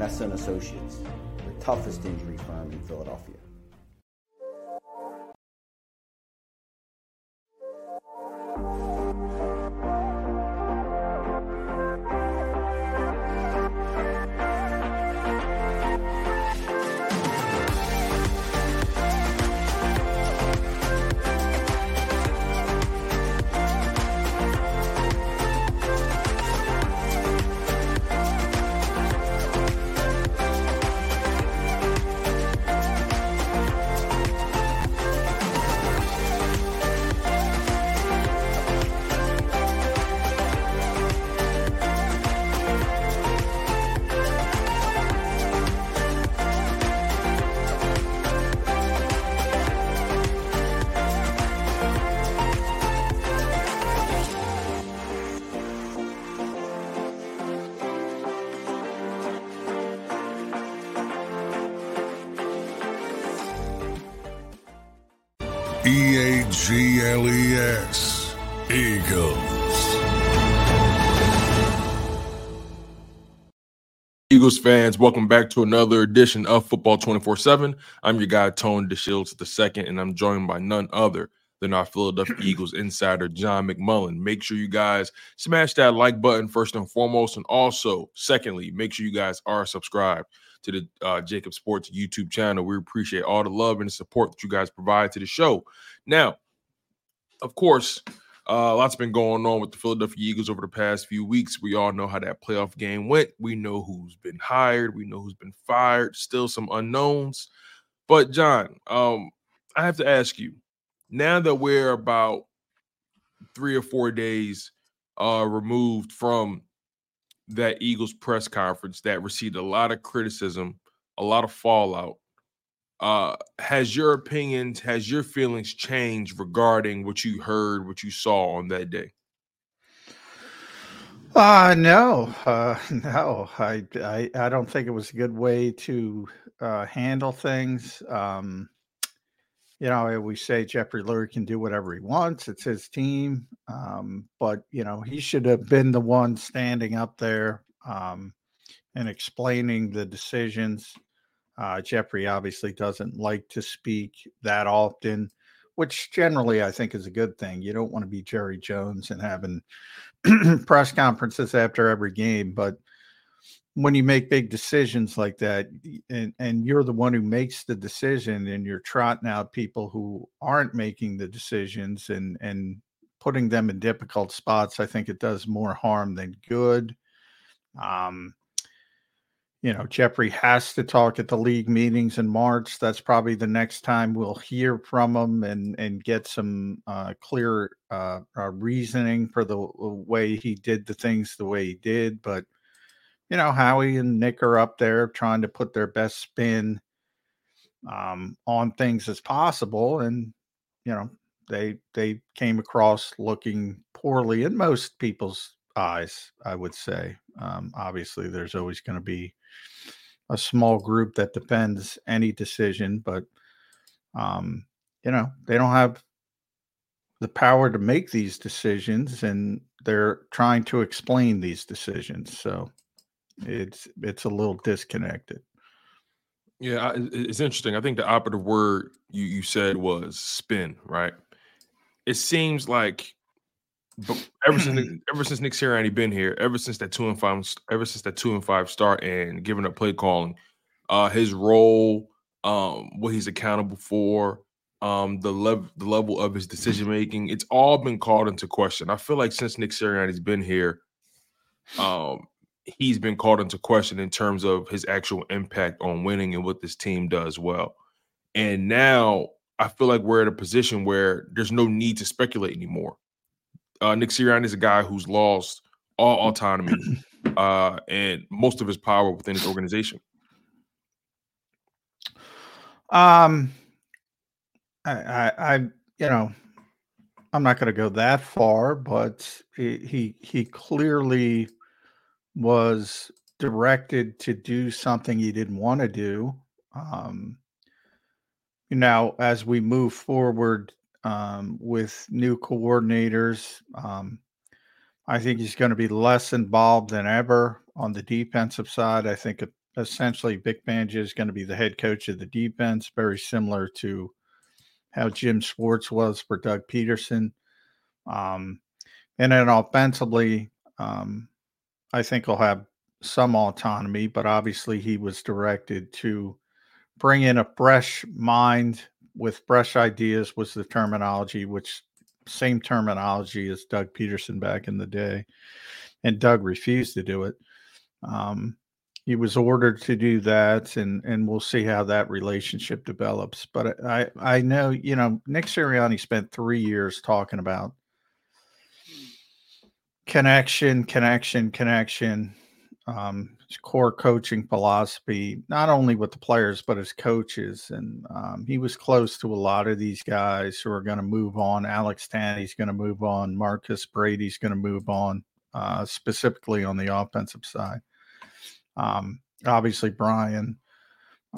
Messa and Associates, the toughest injury firm in Philadelphia. Eagles fans, welcome back to another edition of Football 24 7. I'm your guy, Tone DeShields II, and I'm joined by none other than our Philadelphia Eagles insider, John McMullen. Make sure you guys smash that like button first and foremost. And also, secondly, make sure you guys are subscribed to the uh, JAKIB Sports YouTube channel. We appreciate all the love and the support that you guys provide to the show. Now, of course, uh, lots been going on with the Philadelphia Eagles over the past few weeks. We all know how that playoff game went. We know who's been hired. We know who's been fired. Still some unknowns. But John, um, I have to ask you, now that we're about three or four days uh, removed from that Eagles press conference that received a lot of criticism, a lot of fallout. Uh, has your opinions, has your feelings changed regarding what you heard, what you saw on that day? Uh no, uh, no. I, I I don't think it was a good way to uh, handle things. Um, you know, we say Jeffrey Lurie can do whatever he wants. It's his team. Um, but, you know, he should have been the one standing up there um, and explaining the decisions. Uh, Jeffrey obviously doesn't like to speak that often, which generally I think is a good thing. You don't want to be Jerry Jones and having press conferences after every game, but when you make big decisions like that and, and you're the one who makes the decision and you're trotting out people who aren't making the decisions and and putting them in difficult spots i think it does more harm than good Um, you know, Jeffrey has to talk at the league meetings in March. That's probably the next time we'll hear from him and and get some uh, clear uh, uh, reasoning for the way he did the things the way he did. But you know, Howie and Nick are up there trying to put their best spin um, on things as possible, and you know, they they came across looking poorly in most people's eyes. I would say. Um, obviously, there's always going to be a small group that defends any decision, but um, you know, they don't have the power to make these decisions and they're trying to explain these decisions. So it's it's a little disconnected. Yeah, it's interesting. I think the operative word you you said was spin, right? It seems like but ever since ever since Nick Sirianni been here, ever since that two and five, ever since that two and five start and giving up play calling, uh, his role, um, what he's accountable for, um, the level the level of his decision making, it's all been called into question. I feel like since Nick Sirianni's been here, um, he's been called into question in terms of his actual impact on winning and what this team does well. And now I feel like we're at a position where there's no need to speculate anymore uh, Nick Sirianni is a guy who's lost all autonomy uh, and most of his power within his organization. Um, I, I, I you know, I'm not going to go that far, but he, he he clearly was directed to do something he didn't want to do. Um, now, as we move forward um, with new coordinators. Um, I think he's going to be less involved than ever on the defensive side. I think essentially Vic Fangio is going to be the head coach of the defense, very similar to how Jim Schwartz was for Doug Pederson. Um, and then offensively, um, I think he'll have some autonomy, but obviously he was directed to bring in a fresh mind with fresh ideas was the terminology, which same terminology as Doug Pederson back in the day, and Doug refused to do it. Um, he was ordered to do that, and and we'll see how that relationship develops. But I I know you know Nick Sirianni spent three years talking about connection, connection, connection. Um, core coaching philosophy, not only with the players but as coaches. And um, he was close to a lot of these guys who are going to move on. Alex Tanney's going to move on. Marcus Brady's going to move on, uh, specifically on the offensive side. Um, obviously, Brian.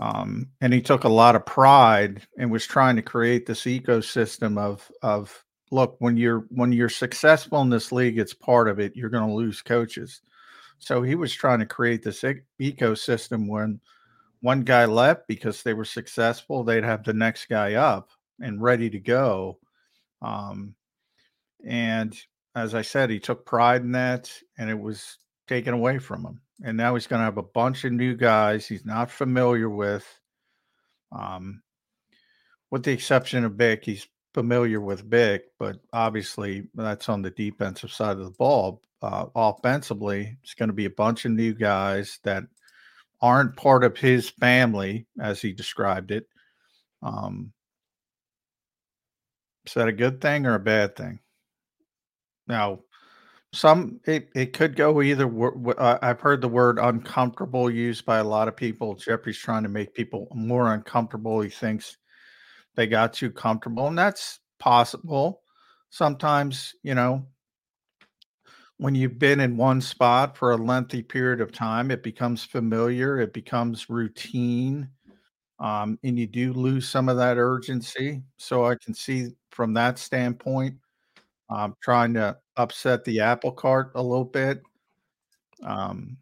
Um, and he took a lot of pride and was trying to create this ecosystem of of look when you're when you're successful in this league, it's part of it. You're going to lose coaches so he was trying to create this ecosystem when one guy left because they were successful, they'd have the next guy up and ready to go. Um, and as I said, he took pride in that and it was taken away from him. And now he's going to have a bunch of new guys he's not familiar with. Um, with the exception of Vic, he's familiar with Vic, but obviously that's on the defensive side of the ball uh, offensively, it's going to be a bunch of new guys that aren't part of his family, as he described it. Um, is that a good thing or a bad thing? Now, some it, it could go either. I've heard the word uncomfortable used by a lot of people. Jeffrey's trying to make people more uncomfortable. He thinks they got too comfortable, and that's possible. Sometimes, you know, when you've been in one spot for a lengthy period of time, it becomes familiar, it becomes routine, um, and you do lose some of that urgency. So I can see from that standpoint, um, trying to upset the apple cart a little bit. Um,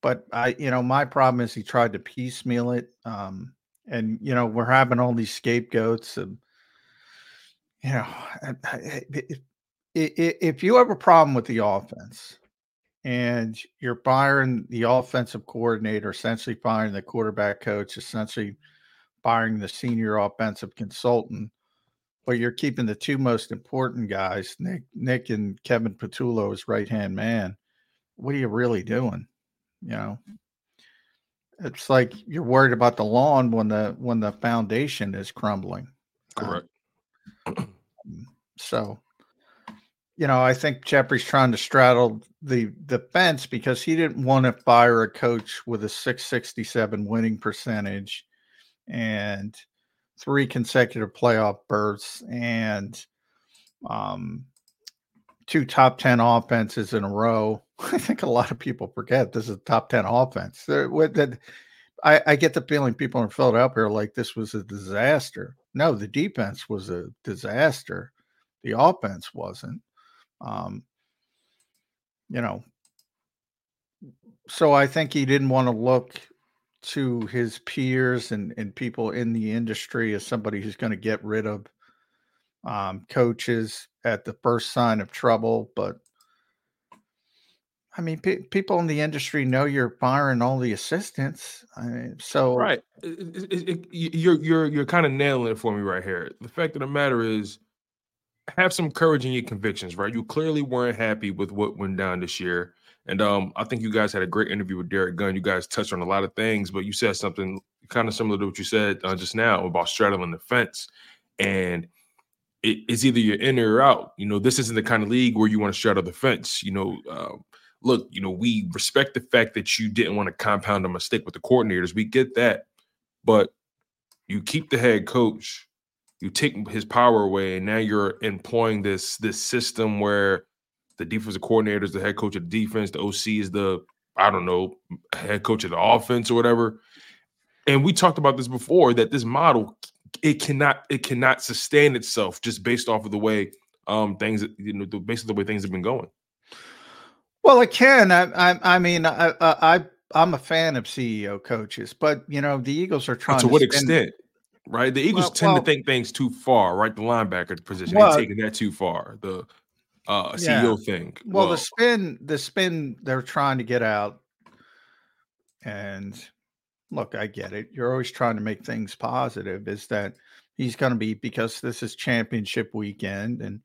but I, you know, my problem is he tried to piecemeal it. Um, and you know, we're having all these scapegoats and you know, it, if you have a problem with the offense and you're firing the offensive coordinator, essentially firing the quarterback coach, essentially firing the senior offensive consultant, but you're keeping the two most important guys, Nick, Nick and Kevin Patullo, as right hand man. what are you really doing? You know, it's like you're worried about the lawn when the when the foundation is crumbling. Correct. Um, so, you know, I think Jeffrey's trying to straddle the the fence because he didn't want to fire a coach with a 667 winning percentage and three consecutive playoff berths and um two top 10 offenses in a row. I think a lot of people forget this is a top 10 offense. That I, I get the feeling people in Philadelphia are like this was a disaster. No, the defense was a disaster. The offense wasn't. Um, you know, so I think he didn't want to look to his peers and, and people in the industry as somebody who's going to get rid of um, coaches at the first sign of trouble. But I mean, pe- people in the industry know you're firing all the assistants. I mean, so right, it, it, it, you're you're you're kind of nailing it for me right here. The fact of the matter is, have some courage in your convictions. Right, you clearly weren't happy with what went down this year. And um, I think you guys had a great interview with Derrick Gunn. You guys touched on a lot of things, but you said something kind of similar to what you said uh, just now about straddling the fence. And it, it's either you're in or out. You know, this isn't the kind of league where you want to straddle the fence. You know, uh, look, you know, we respect the fact that you didn't want to compound a mistake with the coordinators. We get that, but you keep the head coach, you take his power away, and now you're employing this this system where the defensive coordinator is the head coach of the defense, the OC is the I don't know head coach of the offense or whatever. And we talked about this before that this model it cannot it cannot sustain itself just based off of the way um things you know based on the way things have been going. Well, it can. I I, I mean I, I I'm a fan of CEO coaches, but you know the Eagles are trying. to, to what spend, extent? Right, the Eagles Well- tend well- to think things too far. Right, the linebacker position, Well- they're taking that too far. The uh, Yeah. CEO thing. Well, the spin, the spin they're trying to get out, and look, I get it. You're always trying to make things positive. Is that he's going to be because this is championship weekend, and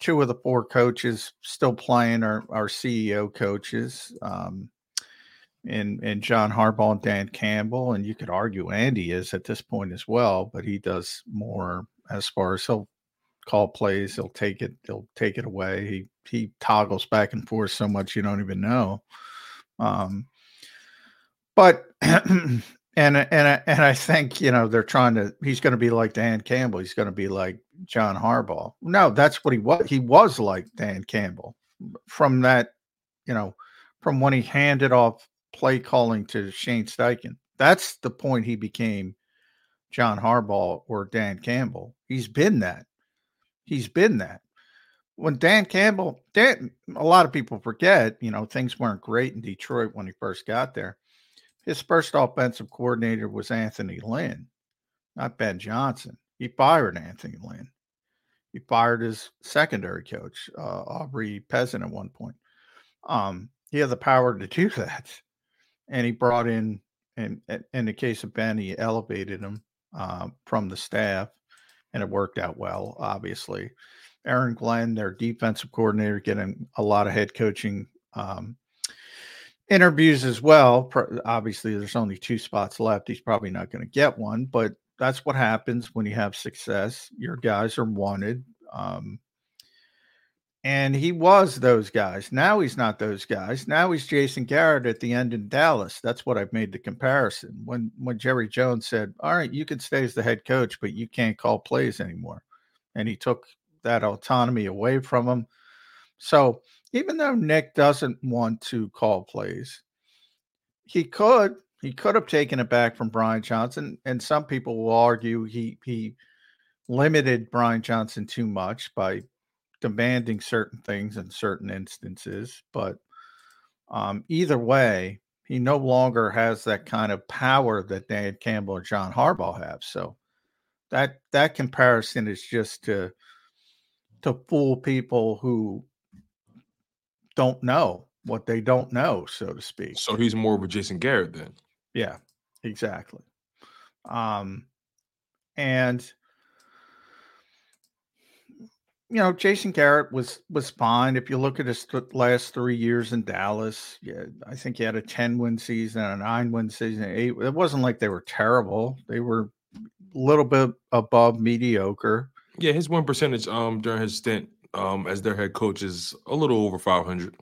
two of the four coaches still playing are are CEO coaches, um, and and John Harbaugh and Dan Campbell, and you could argue Andy is at this point as well, but he does more as far as he'll call plays. He'll take it. He'll take it away. He he toggles back and forth so much you don't even know. Um, but and and and I think you know they're trying to. He's going to be like Dan Campbell. He's going to be like John Harbaugh. No, that's what he was. He was like Dan Campbell from that. You know, from when he handed off play calling to Shane Steichen. That's the point he became John Harbaugh or Dan Campbell. He's been that he's been that. When Dan Campbell, Dan, a lot of people forget, you know, things weren't great in Detroit when he first got there. His first offensive coordinator was Anthony Lynn, not Ben Johnson. He fired Anthony Lynn. He fired his secondary coach, uh, Aubrey Pleasant, at one point. Um, he had the power to do that, and he brought in, and in the case of Ben, he elevated him uh, from the staff and it worked out well, obviously. Aaron Glenn, their defensive coordinator, getting a lot of head coaching um, interviews as well. Obviously, there's only two spots left. He's probably not going to get one, but that's what happens when you have success. Your guys are wanted. Um, and he was those guys. Now he's not those guys. Now he's Jason Garrett at the end in Dallas. That's what I've made the comparison. When when Jerry Jones said, "All right, you can stay as the head coach, but you can't call plays anymore," and he took that autonomy away from him. So even though Nick doesn't want to call plays, he could. He could have taken it back from Brian Johnson, and some people will argue he he limited Brian Johnson too much by demanding certain things in certain instances. But um, either way, he no longer has that kind of power that Dan Campbell or John Harbaugh have. So that that comparison is just to to fool people who don't know what they don't know, so to speak. so he's more of a Jason Garrett then. Yeah, exactly. Um, and you know, Jason Garrett was was fine. If you look at his th- last three years in Dallas, yeah, I think he had a ten win season, a nine win season, eight. It wasn't like they were terrible. They were a little bit above mediocre. Yeah, his win percentage um during his stint um as their head coach is a little over five hundred.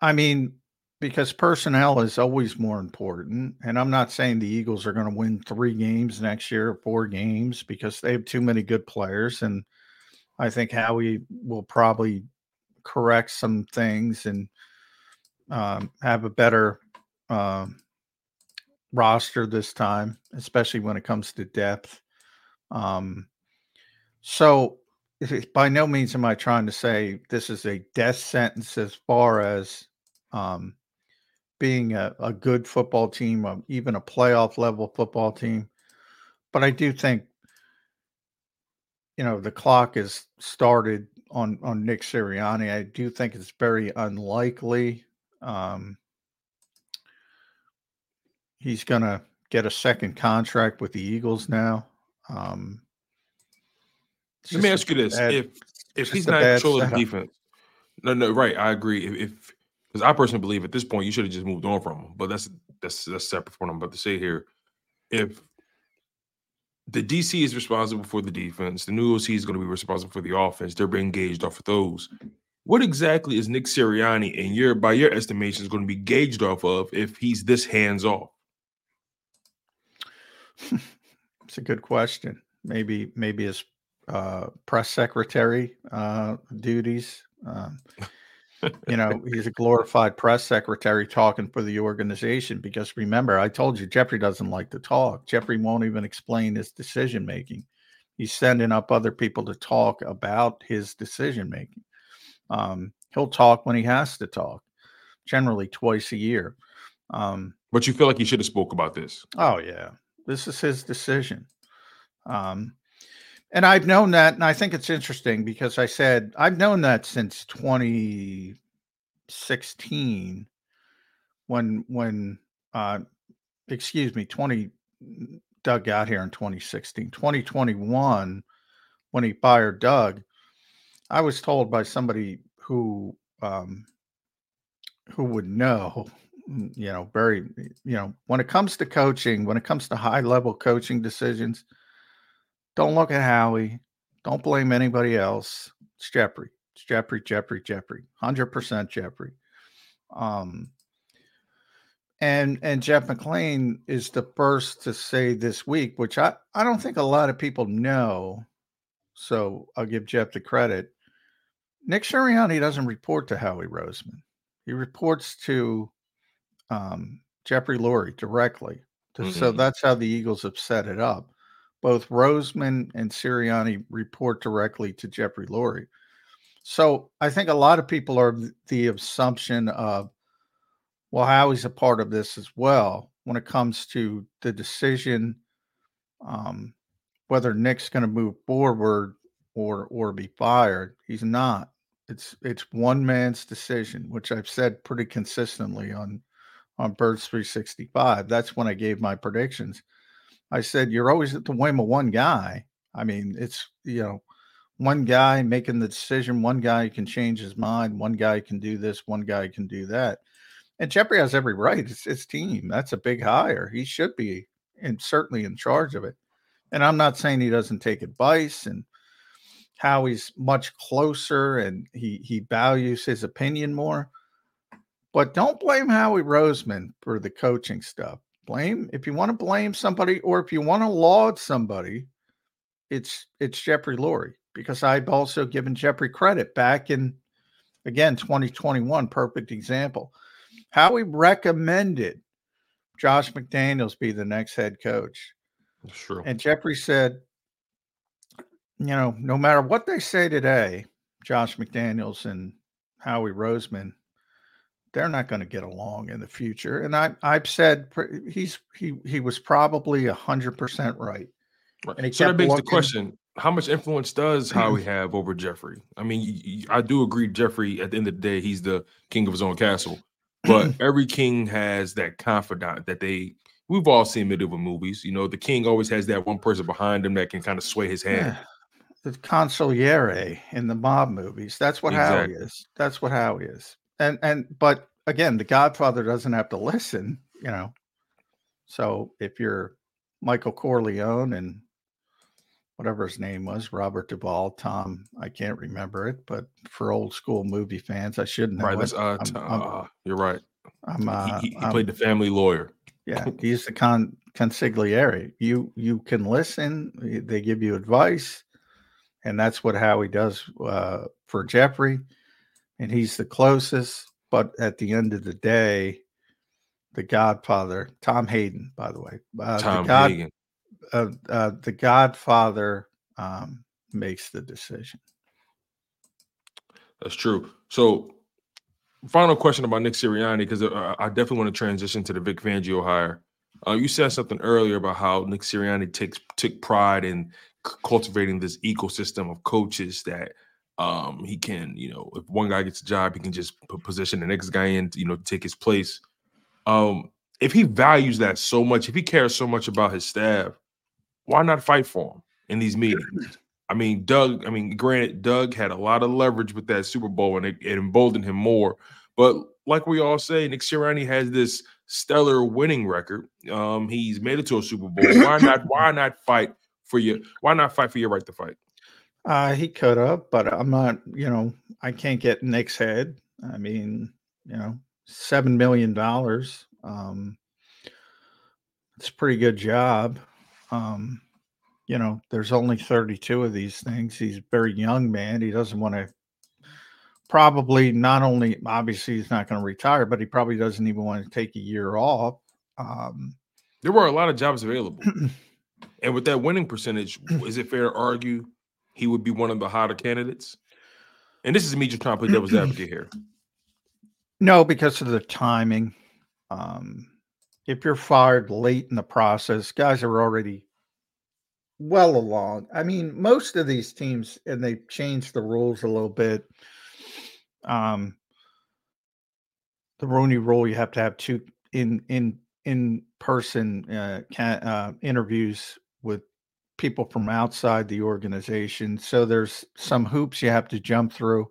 I mean, because personnel is always more important. And I'm not saying the Eagles are going to win three games next year, four games, because they have too many good players. And I think Howie will probably correct some things and um, have a better um, roster this time, especially when it comes to depth. Um, so, by no means am I trying to say this is a death sentence as far as um, being a, a good football team, even a playoff level football team. But I do think you know the clock is started on on Nick Sirianni. I do think it's very unlikely um, he's going to get a second contract with the Eagles now. Um, Let me ask you this: bad, if if he's not controlling the defense, no, no, right? I agree. If because I personally believe at this point you should have just moved on from him, but that's that's that's separate from what I'm about to say here. If the DC is responsible for the defense. The new OC is going to be responsible for the offense. They're being gauged off of those. What exactly is Nick Sirianni, in your by your estimation, is going to be gauged off of if he's this hands off? it's a good question. Maybe maybe his uh, press secretary uh, duties. Um, you know, he's a glorified press secretary talking for the organization because remember, I told you Jeffrey doesn't like to talk. Jeffrey won't even explain his decision making. He's sending up other people to talk about his decision making. Um, he'll talk when he has to talk, generally twice a year. Um, but you feel like he should have spoke about this. Oh yeah, this is his decision. Um, and I've known that, and I think it's interesting because I said I've known that since 2016, when when uh, excuse me, 20 Doug got here in 2016, 2021, when he fired Doug, I was told by somebody who um, who would know, you know, very, you know, when it comes to coaching, when it comes to high level coaching decisions don't look at Howie. Don't blame anybody else. It's Jeffrey. It's Jeffrey, Jeffrey, Jeffrey. 100% Jeffrey. Um, and and Jeff McLane is the first to say this week, which I, I don't think a lot of people know. So I'll give Jeff the credit. Nick Sirianni doesn't report to Howie Roseman. He reports to um, Jeffrey Lurie directly. Mm-hmm. So that's how the Eagles have set it up both Roseman and Sirianni report directly to Jeffrey Lurie. So I think a lot of people are the assumption of, well, Howie's a part of this as well when it comes to the decision um, whether Nick's going to move forward or or be fired. He's not. It's it's one man's decision, which I've said pretty consistently on on Birds 365. That's when I gave my predictions. I said, you're always at the whim of one guy. I mean, it's, you know, one guy making the decision, one guy can change his mind, one guy can do this, one guy can do that. And Jeffrey has every right. It's his team. That's a big hire. He should be and certainly in charge of it. And I'm not saying he doesn't take advice and how he's much closer and he he values his opinion more. But don't blame Howie Roseman for the coaching stuff blame if you want to blame somebody or if you want to laud somebody it's it's jeffrey lurie because i've also given jeffrey credit back in again 2021 perfect example how he recommended josh mcdaniels be the next head coach True. and jeffrey said you know no matter what they say today josh mcdaniels and howie roseman they're not going to get along in the future. And I, I've said he's he he was probably a hundred percent right. Right. And so that begs looking, the question: How much influence does Howie have over Jeffrey? I mean, I do agree. Jeffrey, at the end of the day, he's the king of his own castle. But every king has that confidant that they. We've all seen medieval movies. You know, the king always has that one person behind him that can kind of sway his hand. the consigliere in the mob movies. That's what Exactly. Howie is. That's what Howie is. And and but again, the Godfather doesn't have to listen, you know. So if you're Michael Corleone and whatever his name was, Robert Duvall, Tom, I can't remember it, but for old school movie fans, I shouldn't. right. That's uh, I'm- I'm- uh, you're right. I'm, uh, he he, he played the family lawyer. yeah, he's the con consigliere. You you can listen. They give you advice, and that's what Howie does uh, for Jeffrey, and he's the closest. But at the end of the day, the Godfather, Tom Hayden, by the way, uh, Tom the God, Hagen. uh, uh, the Godfather um, makes the decision. That's true. So, final question about Nick Sirianni because uh, I definitely want to transition to the Vic Fangio hire. Uh, you said something earlier about how Nick Sirianni takes took pride in c- cultivating this ecosystem of coaches that um, he can, you know, if one guy gets a job, he can just position the next guy in, you know, take his place. Um, if he values that so much, if he cares so much about his staff, why not fight for him in these meetings? I mean, Doug, I mean, granted, Doug had a lot of leverage with that Super Bowl and it, it emboldened him more. But like we all say, Nick Sirianni has this stellar winning record. Um, he's made it to a Super Bowl. Why not? Why not fight for your? Why not fight for your right to fight? Uh, he could have, but I'm not, you know, I can't get Nick's head. I mean, you know, seven million dollars. Um it's a pretty good job. Um, you know, there's only 32 of these things. He's a very young man. He doesn't want to probably not only obviously he's not going to retire, but he probably doesn't even want to take a year off. Um There were a lot of jobs available, and with that winning percentage, is it fair to argue he would be one of the hotter candidates? And this is me just trying to play devil's advocate here. No, because of the timing. Um, if you're fired late in the process, guys are already well along. I mean, most of these teams, and they've changed the rules a little bit. Um, the Rooney Rule, you have to have two in in in person uh, can, uh, interviews with people from outside the organization. So there's some hoops you have to jump through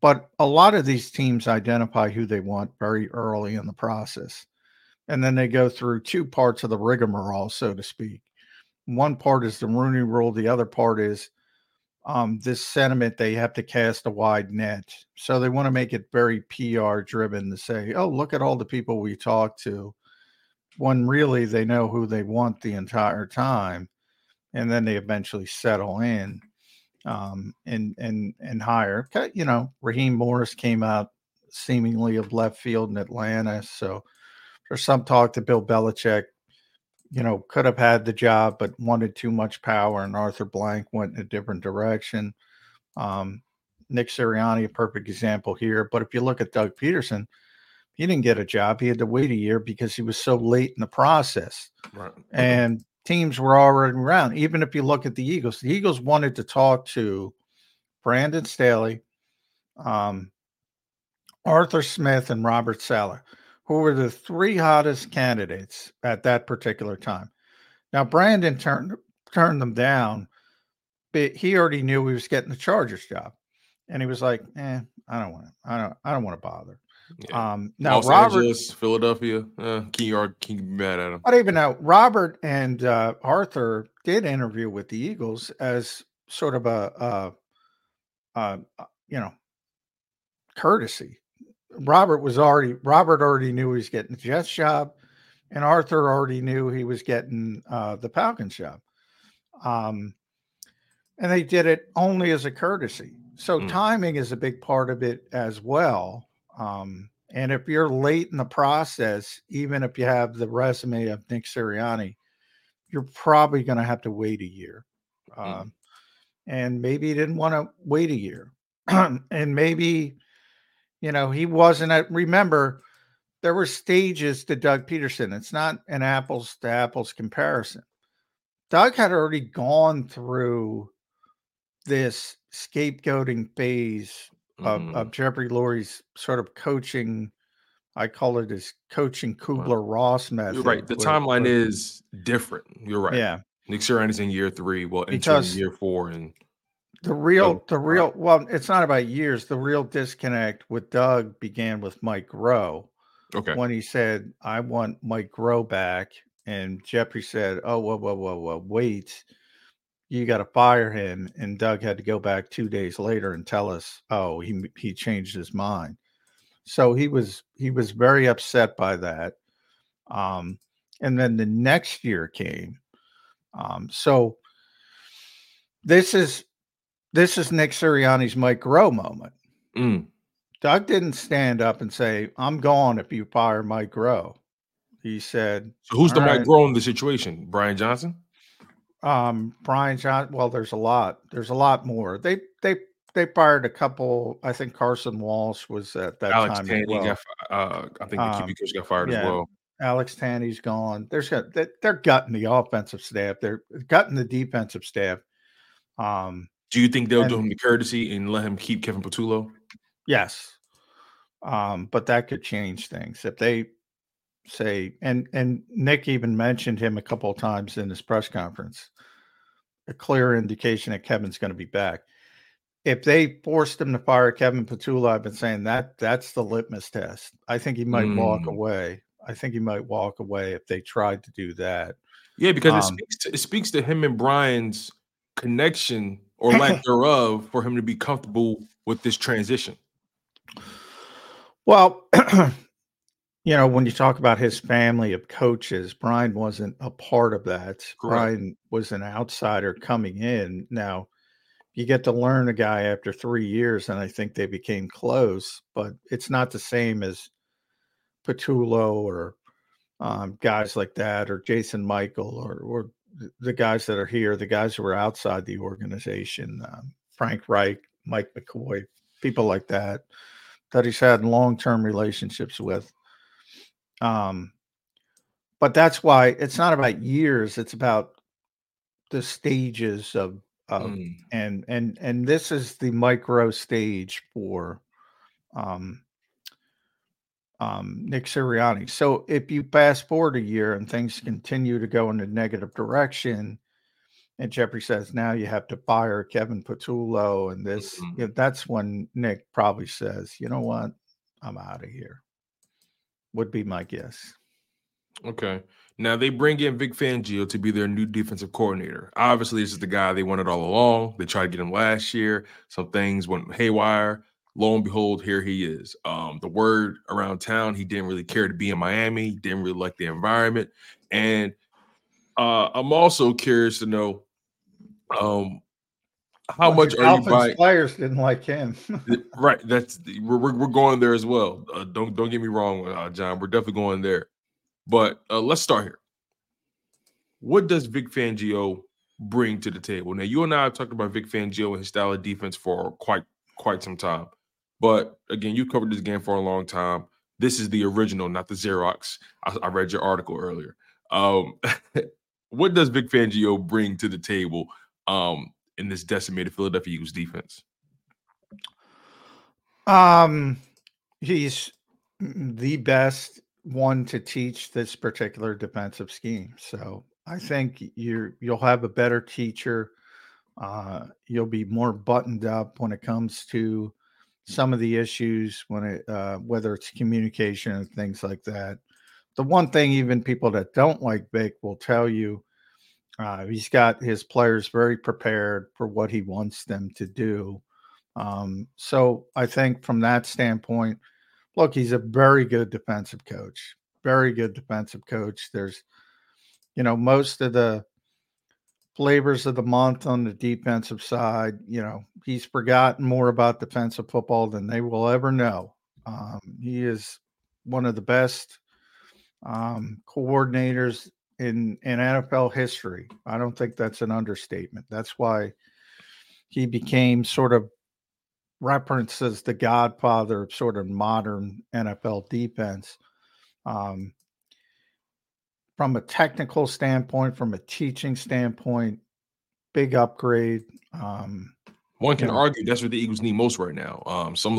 but a lot of these teams identify who they want very early in the process and then they go through two parts of the rigmarole so to speak one part is the rooney rule the other part is um, this sentiment they have to cast a wide net so they want to make it very pr driven to say oh look at all the people we talked to when really they know who they want the entire time and then they eventually settle in um, and and and hire. You know, Raheem Morris came out seemingly of left field in Atlanta. So there's some talk that Bill Belichick, you know, could have had the job but wanted too much power, and Arthur Blank went in a different direction. Um, Nick Sirianni, a perfect example here. But if you look at Doug Pederson, he didn't get a job. He had to wait a year because he was so late in the process Right. and teams were already around. Even if you look at the Eagles, the Eagles wanted to talk to Brandon Staley, um, Arthur Smith, and Robert Saleh, who were the three hottest candidates at that particular time. Now Brandon turned turned them down, but he already knew he was getting the Chargers job, and he was like, "Eh, I don't want to. I don't. I don't want to bother." Yeah. Um, now Los Robert. Angeles, Philadelphia. Uh, can you can you be mad at him? I don't even know. Robert and uh, Arthur did interview with the Eagles as sort of a, uh uh you know, courtesy. Robert was already Robert already knew he was getting the Jets job, and Arthur already knew he was getting uh, the Falcons job. Um, and they did it only as a courtesy. So Mm. timing is a big part of it as well. Um, and if you're late in the process, even if you have the resume of Nick Sirianni, you're probably going to have to wait a year. Mm. Um, and maybe he didn't want to wait a year. and maybe, you know, he wasn't at, remember, there were stages to Doug Pederson. It's not an apples to apples comparison. Doug had already gone through this scapegoating phase of, Mhm. of Jeffrey Lurie's sort of coaching. I call it his coaching Kubler Ross method. You're right. The where- timeline where- is different. You're right. yeah, Nick Sirianni's in year three. Well, Because- year four, and The real, the real, well, it's not about years. The real disconnect with Doug began with Mike Groh. Okay. When he said, I want Mike Groh back. And Jeffrey said, Oh, whoa, whoa, whoa, whoa, wait. You got to fire him. And Doug had to go back two days later and tell us, Oh, he he changed his mind. So he was he was very upset by that. Um, and then the next year came. Um, so this is this is Nick Sirianni's Mike Groh moment. Mm. Doug didn't stand up and say, "I'm gone if you fire Mike Groh." He said, So who's the "All Mike Groh in the situation? Brian Johnson? Um, Brian John. Well, there's a lot. There's a lot more. They they they fired a couple. I think Carson Walch was at that Alex time. as Tanney well. got uh I think the Um, QB got fired yeah. as well. Alex Tanney's gone. There's they're gutting the offensive staff. They're gutting the defensive staff. Um, Do you think they'll do him the courtesy and let him keep Kevin Patullo? yes. Um, but that could change things if they say and and Nick even mentioned him a couple of times in his press conference. A clear indication that Kevin's going to be back. If they forced him to fire Kevin Patullo, I've been saying that that's the litmus test. I think he might walk Mm. away. I think he might walk away if they tried to do that. Yeah, because it Um, speaks to it speaks to him and Brian's connection or lack thereof for him to be comfortable with this transition. Well, you know, when you talk about his family of coaches, Brian wasn't a part of that. Brian was an outsider coming in. Now, you get to learn a guy after three years, and I think they became close, but it's not the same as Patullo or um, guys like that, or Jason Michael, or or the guys that are here, the guys who are outside the organization, um, Frank Reich, Mike McCoy, people like that, that he's had long term relationships with. Um, but that's why it's not about years; it's about the stages of of Mm. and and and this is the micro stage for um um Nick Sirianni. So if you fast forward a year and things continue to go in a negative direction, and Jeffrey says now you have to fire Kevin Patullo and this, Mhm. you that's when Nick probably says, you know what, I'm out of here. Would be my guess. Okay. Now they bring in Vic Fangio to be their new defensive coordinator. Obviously, this is the guy they wanted all along. They tried to get him last year. Some things went haywire. Lo and behold, here he is. Um, the word around town, he didn't really care to be in Miami. He didn't really like the environment. And uh, I'm also curious to know um, how much are you buying? Players didn't like him. Right. That's we're, we're, we're going there as well. Uh, don't don't get me wrong, uh, John. We're definitely going there. But uh, let's start here. What does Vic Fangio bring to the table? Now, you and I have talked about Vic Fangio and his style of defense for quite quite some time. But again, you covered this game for a long time. This is the original, not the Xerox. I, I read your article earlier. Um, what does Vic Fangio bring to the table um, in this decimated Philadelphia Eagles defense? Um, he's the best one to teach this particular defensive scheme. So I think you're you'll have a better teacher. Uh, you'll be more buttoned up when it comes to some of the issues when it uh, whether it's communication and things like that. The one thing even people that don't like Vic will tell you uh, he's got his players very prepared for what he wants them to do. Um, so I think from that standpoint, look, he's a very good defensive coach, very good defensive coach. There's, you know, most of the flavors of the month on the defensive side, you know, he's forgotten more about defensive football than they will ever know. Um, he is one of the best um, coordinators in in NFL history. I don't think that's an understatement. That's why he became sort of referenced as the godfather of sort of modern NFL defense. Um, from a technical standpoint, from a teaching standpoint, big upgrade. Um, One can Yeah. argue that's what the Eagles need most right now. Um, some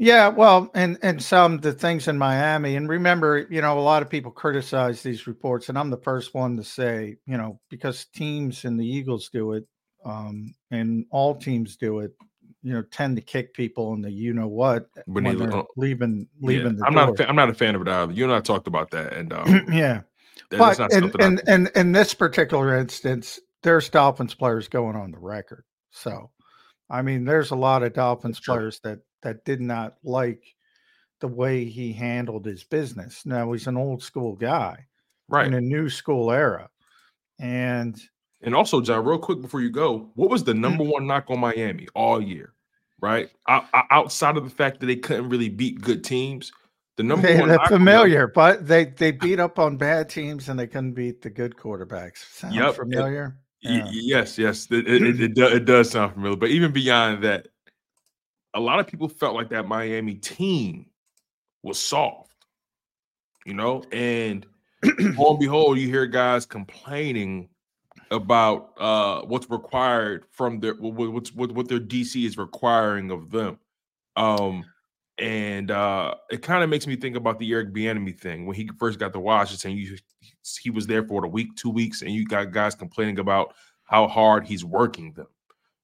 Yeah, well, and and some the things in Miami, and remember, you know, a lot of people criticize these reports, and I'm the first one to say, you know, because teams and the Eagles do it, um, and all teams do it, you know, tend to kick people in the you know what when, when they're leaving leaving. Yeah, I'm door. not fa- I'm not a fan of it either. You and I talked about that, and um, yeah, but and and, and in this particular instance, there's Dolphins players going on the record, so. I mean, there's a lot of Dolphins players that that did not like the way he handled his business. Now he's an old school guy, right? In a new school era, and and also, John, real quick before you go, what was the mm. number one knock on Miami all year? Right, o- outside of the fact that they couldn't really beat good teams, the number they, one they're familiar, but they they beat up on bad teams and they couldn't beat the good quarterbacks. Sound yep. familiar? Yeah. yes, yes, it, it, it, it, does sound familiar. But even beyond that, a lot of people felt like that Miami team was soft, you know, and lo and behold, you hear guys complaining about uh, what's required from their what's what, what their DC is requiring of them. Um, and uh, it kind of makes me think about the Eric Bieniemy thing when he first got to Washington. You, he was there for a week, two weeks, and you got guys complaining about how hard he's working them.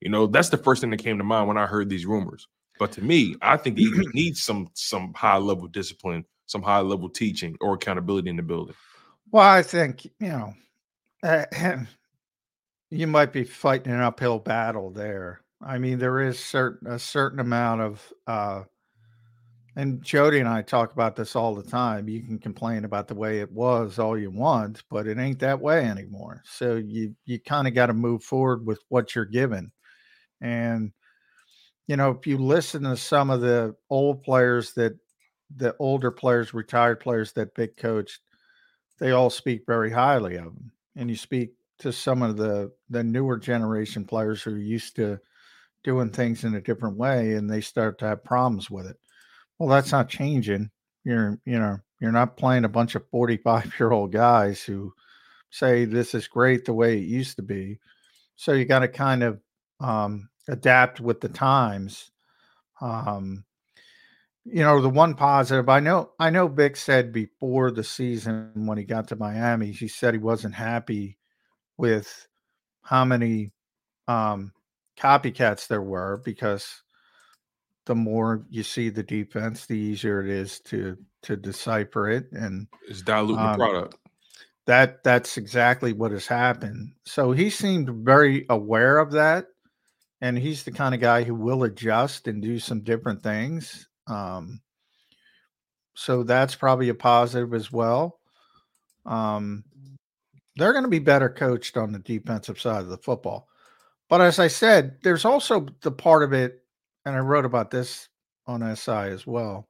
You know, that's the first thing that came to mind when I heard these rumors. But to me, I think he needs some some high level discipline, some high level teaching or accountability in the building. Well, I think you know, uh, you might be fighting an uphill battle there. I mean, there is certain a certain amount of, uh, and Jody and I talk about this all the time. You can complain about the way it was all you want, but it ain't that way anymore. So you you kind of got to move forward with what you're given, and you know, if you listen to some of the old players that the older players, retired players that Vic coached, they all speak very highly of him. And you speak to some of the the newer generation players who are used to doing things in a different way and they start to have problems with it. Well, that's not changing. You're, you know, you're not playing a bunch of 45 year old guys who say this is great the way it used to be. So you got to kind of um, adapt with the times. Um, you know, the one positive I know, I know Vic said before the season when he got to Miami, he said he wasn't happy with how many um, copycats there were because the more you see the defense, the easier it is to to decipher it and it's diluting um, the product. That that's exactly what has happened. So he seemed very aware of that and he's the kind of guy who will adjust and do some different things. Um, so that's probably a positive as well. Um, they're going to be better coached on the defensive side of the football. But as I said, there's also the part of it, and I wrote about this on SI as well.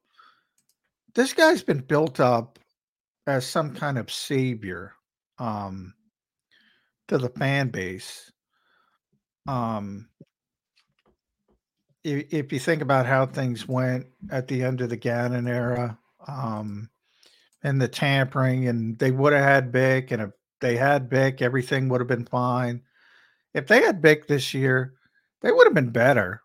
This guy's been built up as some kind of savior um, to the fan base. Um, if, you think about how things went at the end of the Gannon era, um, and the tampering, and they would have had Vic, and if they had Vic, everything would have been fine. If they had Vic this year, they would have been better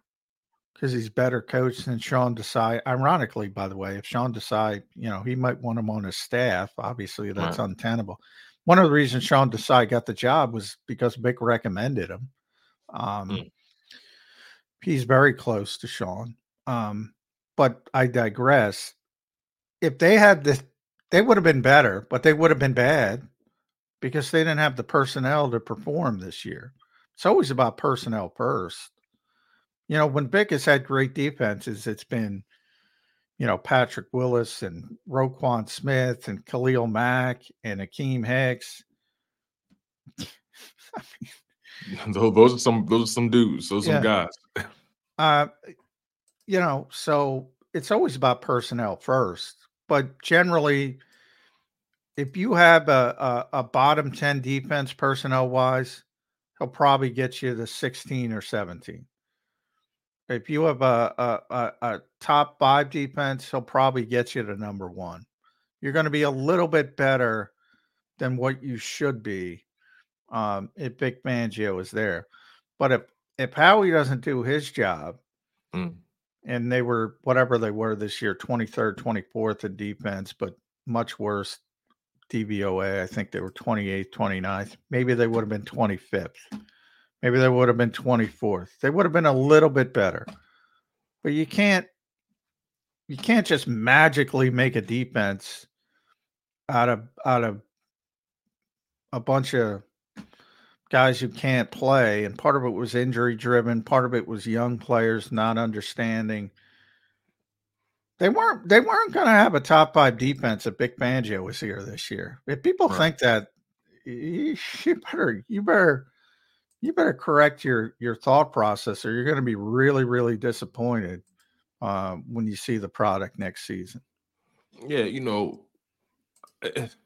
because he's better coached than Sean Desai. Ironically, by the way, if Sean Desai, you know, he might want him on his staff. Obviously, that's right. untenable. One of the reasons Sean Desai got the job was because Vic recommended him. Um, mm. He's very close to Sean. Um, but I digress. If they had the, they would have been better, but they would have been bad because they didn't have the personnel to perform this year. It's always about personnel first. You know, when Vic has had great defenses, it's been, you know, Patrick Willis and Roquan Smith and Khalil Mack and Akiem Hicks. those are some those are some dudes. Those are yeah. some guys. Uh, you know, so it's always about personnel first, but generally, if you have a, a, a bottom 10 defense personnel wise, he'll probably get you to 16 or 17. If you have a, a, a, top five defense, he'll probably get you to number one. You're going to be a little bit better than what you should be um, if Vic Fangio is there. But if if Howie doesn't do his job, mm. and they were whatever they were this year, 23rd, 24th in defense, but much worse DVOA. I think they were 28th, 29th. Maybe they would have been 25th. Maybe they would have been 24th. They would have been a little bit better. But you can't you can't just magically make a defense out of out of a bunch of guys who can't play and part of it was injury driven, part of it was young players not understanding they weren't they weren't going to have a top five defense if Vic Fangio was here this year. If people right. think that, you, better you better you better correct your your thought process, or you're going to be really really disappointed uh, when you see the product next season. Yeah, you know,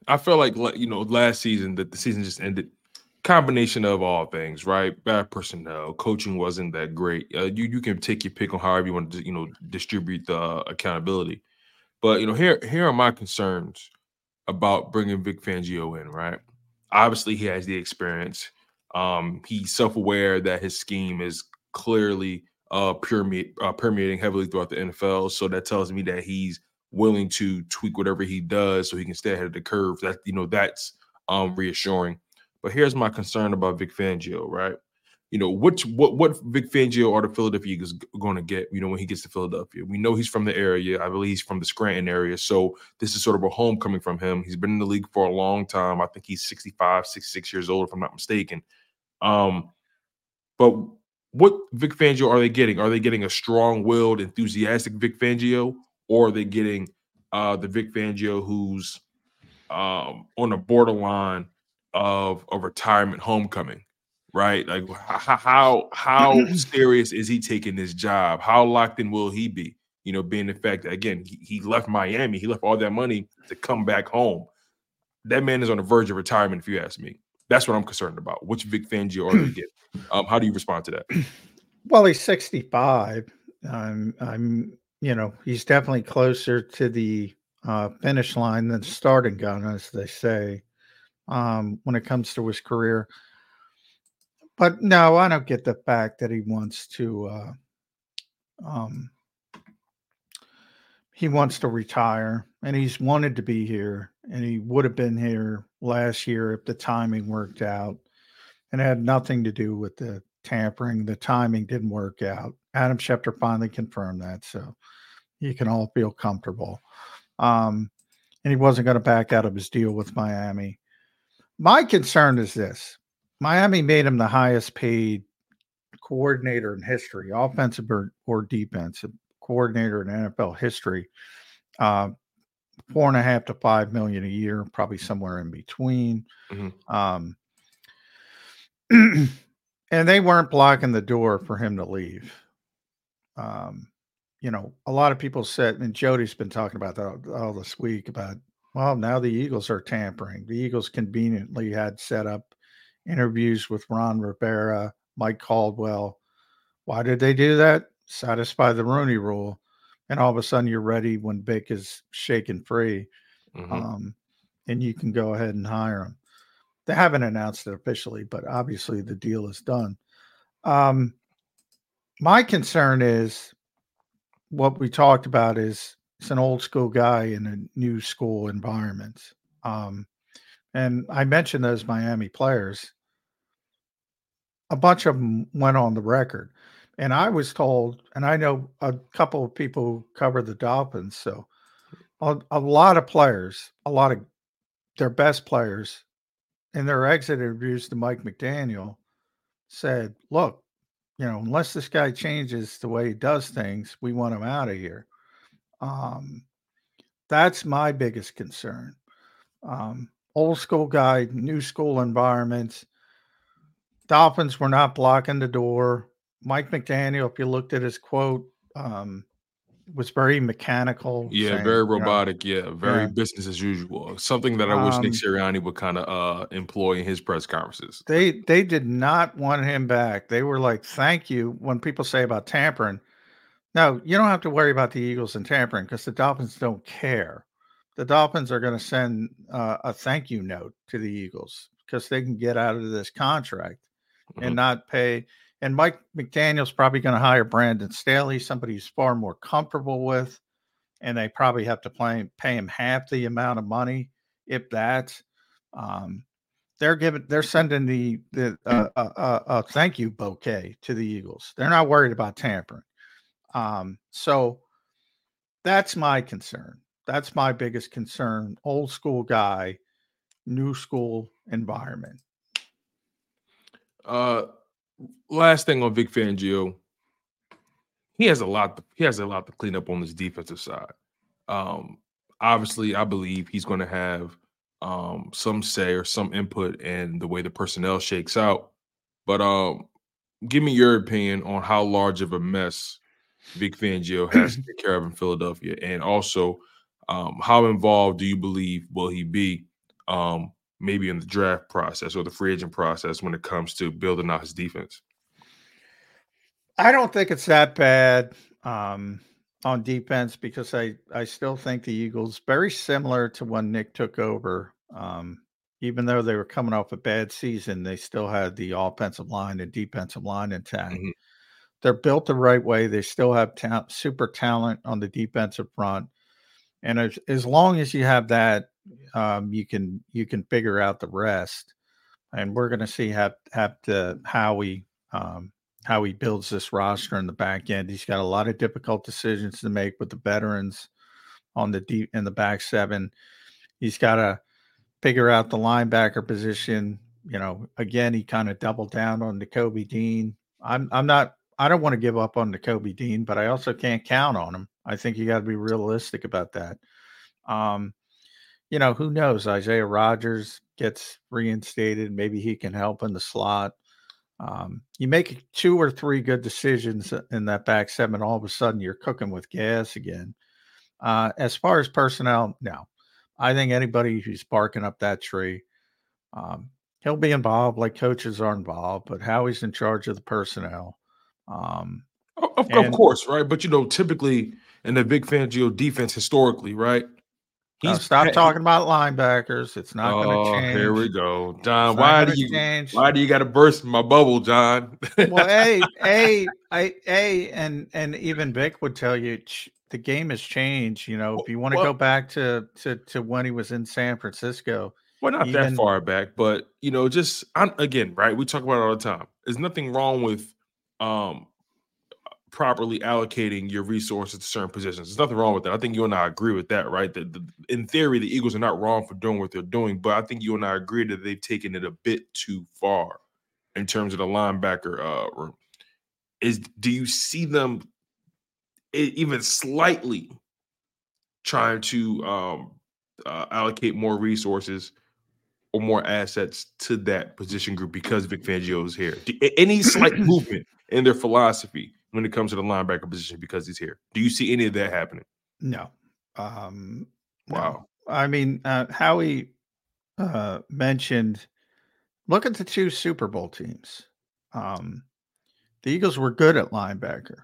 I feel like you know last season that the season just ended combination of all things, right? Bad personnel, coaching wasn't that great. Uh, you you can take your pick on however you want to you know distribute the uh, accountability, but you know here here are my concerns about bringing Vic Fangio in. Right, obviously he has the experience. Um, he's self aware that his scheme is clearly uh, permeate, uh, permeating heavily throughout the NFL. So that tells me that he's willing to tweak whatever he does so he can stay ahead of the curve. That you know that's um, reassuring. But here's my concern about Vic Fangio, right? You know, which what what Vic Fangio are the Philadelphia Eagles going to get, you know, when he gets to Philadelphia? We know he's from the area. I believe he's from the Scranton area. So this is sort of a homecoming from him. He's been in the league for a long time. I think he's 65, 66 years old, if I'm not mistaken. Um, but what Vic Fangio are they getting? Are they getting a strong-willed, enthusiastic Vic Fangio, or are they getting uh the Vic Fangio who's um on the borderline of a retirement homecoming, right? Like how how serious is he taking this job? How locked in will he be? You know, being the fact that again he, he left Miami, he left all that money to come back home. That man is on the verge of retirement, if you ask me. That's what I'm concerned about. Which Vic Fangio are they get? Um, how do you respond to that? Well, he's 65. I'm, I'm, you know, he's definitely closer to the uh, finish line than starting gun, as they say um, when it comes to his career. But no, I don't get the fact that he wants to. Uh, um, he wants to retire, and he's wanted to be here, and he would have been here last year if the timing worked out, and it had nothing to do with the tampering. The timing didn't work out. Adam Schefter finally confirmed that, so you can all feel comfortable. Um, and he wasn't going to back out of his deal with Miami. My concern is this Miami made him the highest paid coordinator in history, offensive or, or defensive coordinator in NFL history. Uh, four and a half to five million a year, probably somewhere in between. Mm-hmm. Um, and they weren't blocking the door for him to leave. Um, you know, a lot of people said, and Jody's been talking about that all, all this week about, well, now the Eagles are tampering. The Eagles conveniently had set up interviews with Ron Rivera, Mike Caldwell. Why did they do that? Satisfy the Rooney rule. And all of a sudden you're ready when Vic is shaken free. Mm-hmm. Um, and you can go ahead and hire him. They haven't announced it officially, but obviously the deal is done. Um, my concern is what we talked about is it's an old school guy in a new school environment. Um, and I mentioned those Miami players. A bunch of them went on the record. And I was told, and I know a couple of people who cover the Dolphins. So a, a lot of players, a lot of their best players in their exit interviews to Mike McDaniel said, look, you know, unless this guy changes the way he does things, we want him out of here. Um, that's my biggest concern. Um, old school guy, new school environments. Dolphins were not blocking the door. Mike McDaniel, if you looked at his quote, um, was very mechanical. Yeah, saying, very robotic. You know, yeah, very yeah. business as usual. Something that I wish um, Nick Sirianni would kind of uh, employ in his press conferences. They they did not want him back. They were like, "Thank you." When people say about tampering, no, you don't have to worry about the Eagles and tampering because the Dolphins don't care. The Dolphins are going to send uh, a thank you note to the Eagles because they can get out of this contract mm-hmm. and not pay and Mike McDaniel's probably going to hire Brandon Staley, somebody he's far more comfortable with, and they probably have to pay, pay him half the amount of money, if that. Um, they're giving, they're sending the the uh, uh, uh, uh, thank you bouquet to the Eagles. They're not worried about tampering. Um, so that's my concern. That's my biggest concern. Old school guy, new school environment. Uh last thing on Vic Fangio, he has a lot. To, he has a lot to clean up on this defensive side. Um, obviously, I believe he's going to have um, some say or some input in the way the personnel shakes out. But um, give me your opinion on how large of a mess Vic Fangio has to take care of in Philadelphia, and also um, how involved do you believe will he be um, maybe in the draft process or the free agent process when it comes to building out his defense? I don't think it's that bad um, on defense because I, I still think the Eagles very similar to when Nick took over. Um, even though they were coming off a bad season, they still had the offensive line and defensive line intact. Mm-hmm. They're built the right way. They still have ta- super talent on the defensive front, and as, as long as you have that, um, you can you can figure out the rest. And we're going to see how have to how we um, how he builds this roster in the back end. He's got a lot of difficult decisions to make with the veterans on the deep in the back seven. He's got to figure out the linebacker position. You know, again, he kind of doubled down on Nakobe Dean. I'm I'm not I don't want to give up on Nakobe Dean, but I also can't count on him. I think you got to be realistic about that. Um, you know, who knows? Isaiah Rodgers gets reinstated. Maybe he can help in the slot. Um, you make two or three good decisions in that back seven, all of a sudden you're cooking with gas again. Uh, as far as personnel, no. I think anybody who's barking up that tree, um, he'll be involved like coaches are involved, but how he's in charge of the personnel. Um, of, and, of course, right? But you know, typically in the Vic Fangio defense, historically, right? He's stop talking about linebackers. It's not oh, going to change. Here we go, John. why do you change. why do you got to burst my bubble, John? well, a a a a and and even Vic would tell you the game has changed. You know, if you want to well, go back to to to when he was in San Francisco. Well, not even, that far back, but you know, just I'm, again, right? We talk about it all the time. There's nothing wrong with um properly allocating your resources to certain positions. There's nothing wrong with that. I think you and I agree with that, right? That the, in theory, the Eagles are not wrong for doing what they're doing, but I think you and I agree that they've taken it a bit too far in terms of the linebacker uh, room. is do you see them even slightly trying to um, uh, allocate more resources or more assets to that position group because Vic Fangio is here? Do, any slight movement in their philosophy when it comes to the linebacker position because he's here? Do you see any of that happening? No. Um, wow. No. I mean, uh, Howie uh, mentioned look at the two Super Bowl teams. Um, the Eagles were good at linebacker.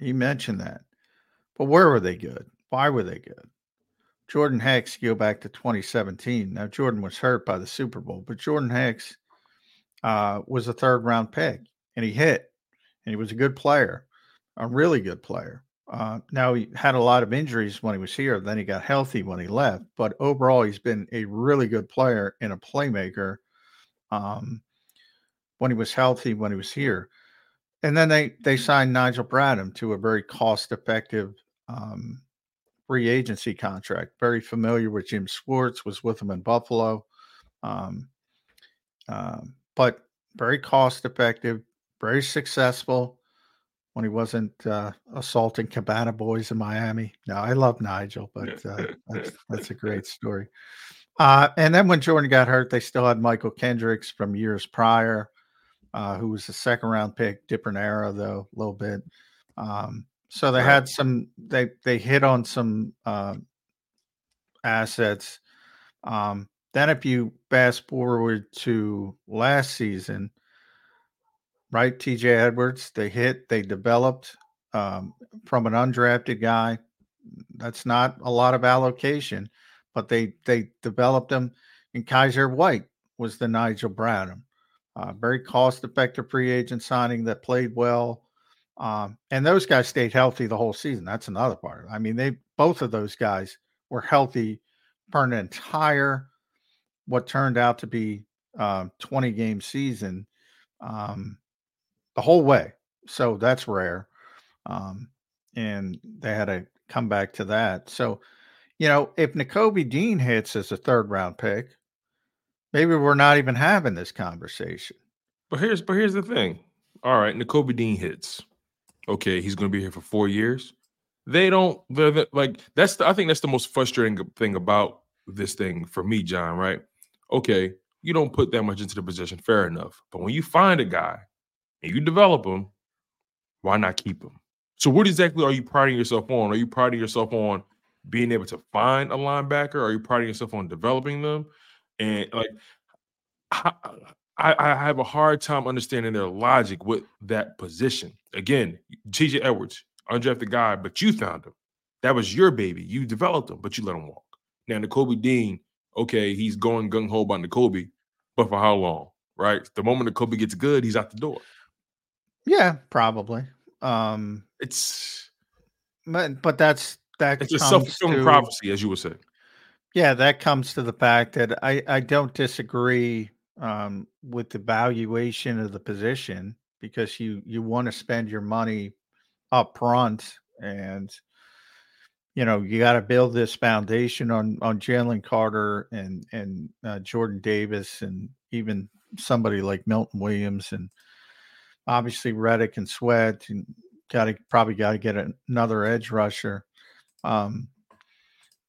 He mentioned that. But where were they good? Why were they good? Jordan Hicks, go back to 2017. Now, Jordan was hurt by the Super Bowl, but Jordan Hicks uh, was a third round pick and he hit and he was a good player, a really good player. Uh, now, he had a lot of injuries when he was here. Then he got healthy when he left. But overall, he's been a really good player and a playmaker um, when he was healthy, when he was here. And then they, they signed Nigel Bradham to a very cost effective um, free agency contract. Very familiar with Jim Schwartz, was with him in Buffalo. Um, uh, but very cost effective, very successful when he wasn't uh, assaulting cabana boys in Miami. No, I love Nigel, but uh, that's, that's, a great story. Uh, and then when Jordan got hurt, they still had Mychal Kendricks from years prior, uh, who was a second round pick, different era though, a little bit. Um, so they had some. They they hit on some uh, assets. Um, then, if you fast forward to last season, right? TJ Edwards, they hit. They developed um, from an undrafted guy. That's not a lot of allocation, but they they developed them. And Kyzir White was the Nigel Bradham, uh, very cost effective free agent signing that played well. Um, and those guys stayed healthy the whole season. That's another part. I mean, they both of those guys were healthy for an entire what turned out to be uh, 20 game season um, the whole way. So that's rare. Um, and they had to come back to that. So, you know, if Nakobe Dean hits as a third round pick, maybe we're not even having this conversation. But here's but here's the thing. All right, Nakobe Dean hits okay, he's going to be here for four years. They don't. They're, like that's. The, I think that's the most frustrating thing about this thing for me, John. Right? Okay, you don't put that much into the position. Fair enough. But when you find a guy and you develop him, why not keep him? So, what exactly are you priding yourself on? Are you priding yourself on being able to find a linebacker? Are you priding yourself on developing them? And like, I, I have a hard time understanding their logic with that position. Again, TJ Edwards, undrafted guy, but you found him. That was your baby. You developed him, but you let him walk. Now, Nakobe Dean, okay, he's going gung ho about Nakobe, but for how long? Right? The moment Nakobe gets good, he's out the door. Yeah, probably. Um it's but but that's that it's a self-fulfilling prophecy, as you would say. Yeah, that comes to the fact that I I don't disagree um, with the valuation of the position because you you want to spend your money up front and you know you got to build this foundation on on Jalen Carter and and uh, Jordan Davis and even somebody like Milton Williams and obviously Reddick and Sweat and got to probably got to get another edge rusher. Um,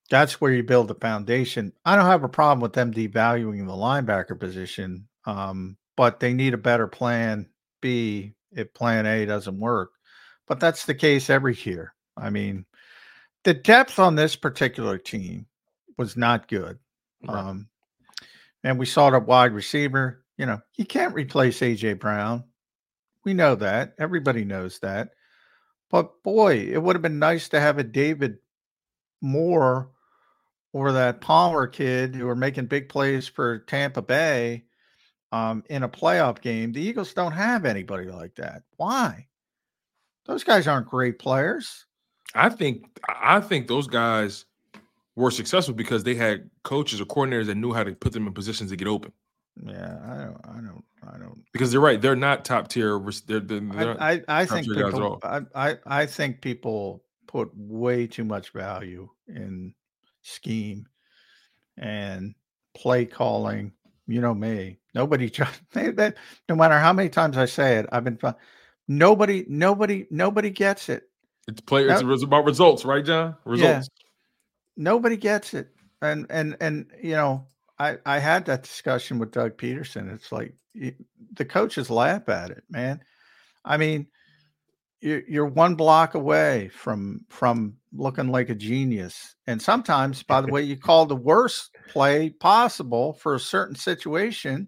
that's where you build the foundation. I don't have a problem with them devaluing the linebacker position, um, but they need a better plan B if plan A doesn't work. But that's the case every year. I mean, the depth on this particular team was not good. Right. Um, and we saw the wide receiver. You know, you can't replace AJ Brown. We know that. Everybody knows that. But boy, it would have been nice to have a David Moore or that Palmer kid who are making big plays for Tampa Bay um, in a playoff game. The Eagles don't have anybody like that. Why? Those guys aren't great players. I think I think those guys were successful because they had coaches or coordinators that knew how to put them in positions to get open. Yeah, I don't, I don't, I don't. Because they're right; they're not top tier. They're, they're, I, I, I think people, I, I, I think people put way too much value in scheme and play calling. You know me. Nobody just. No matter how many times I say it, I've been. Nobody, nobody, nobody gets it. It's play. It's, about results, right, John? Results. Yeah. Nobody gets it, and and and you know, I I had that discussion with Doug Pederson. It's like the coaches laugh at it, man. I mean, you're you're one block away from from looking like a genius, and sometimes, by the way, you call the worst play possible for a certain situation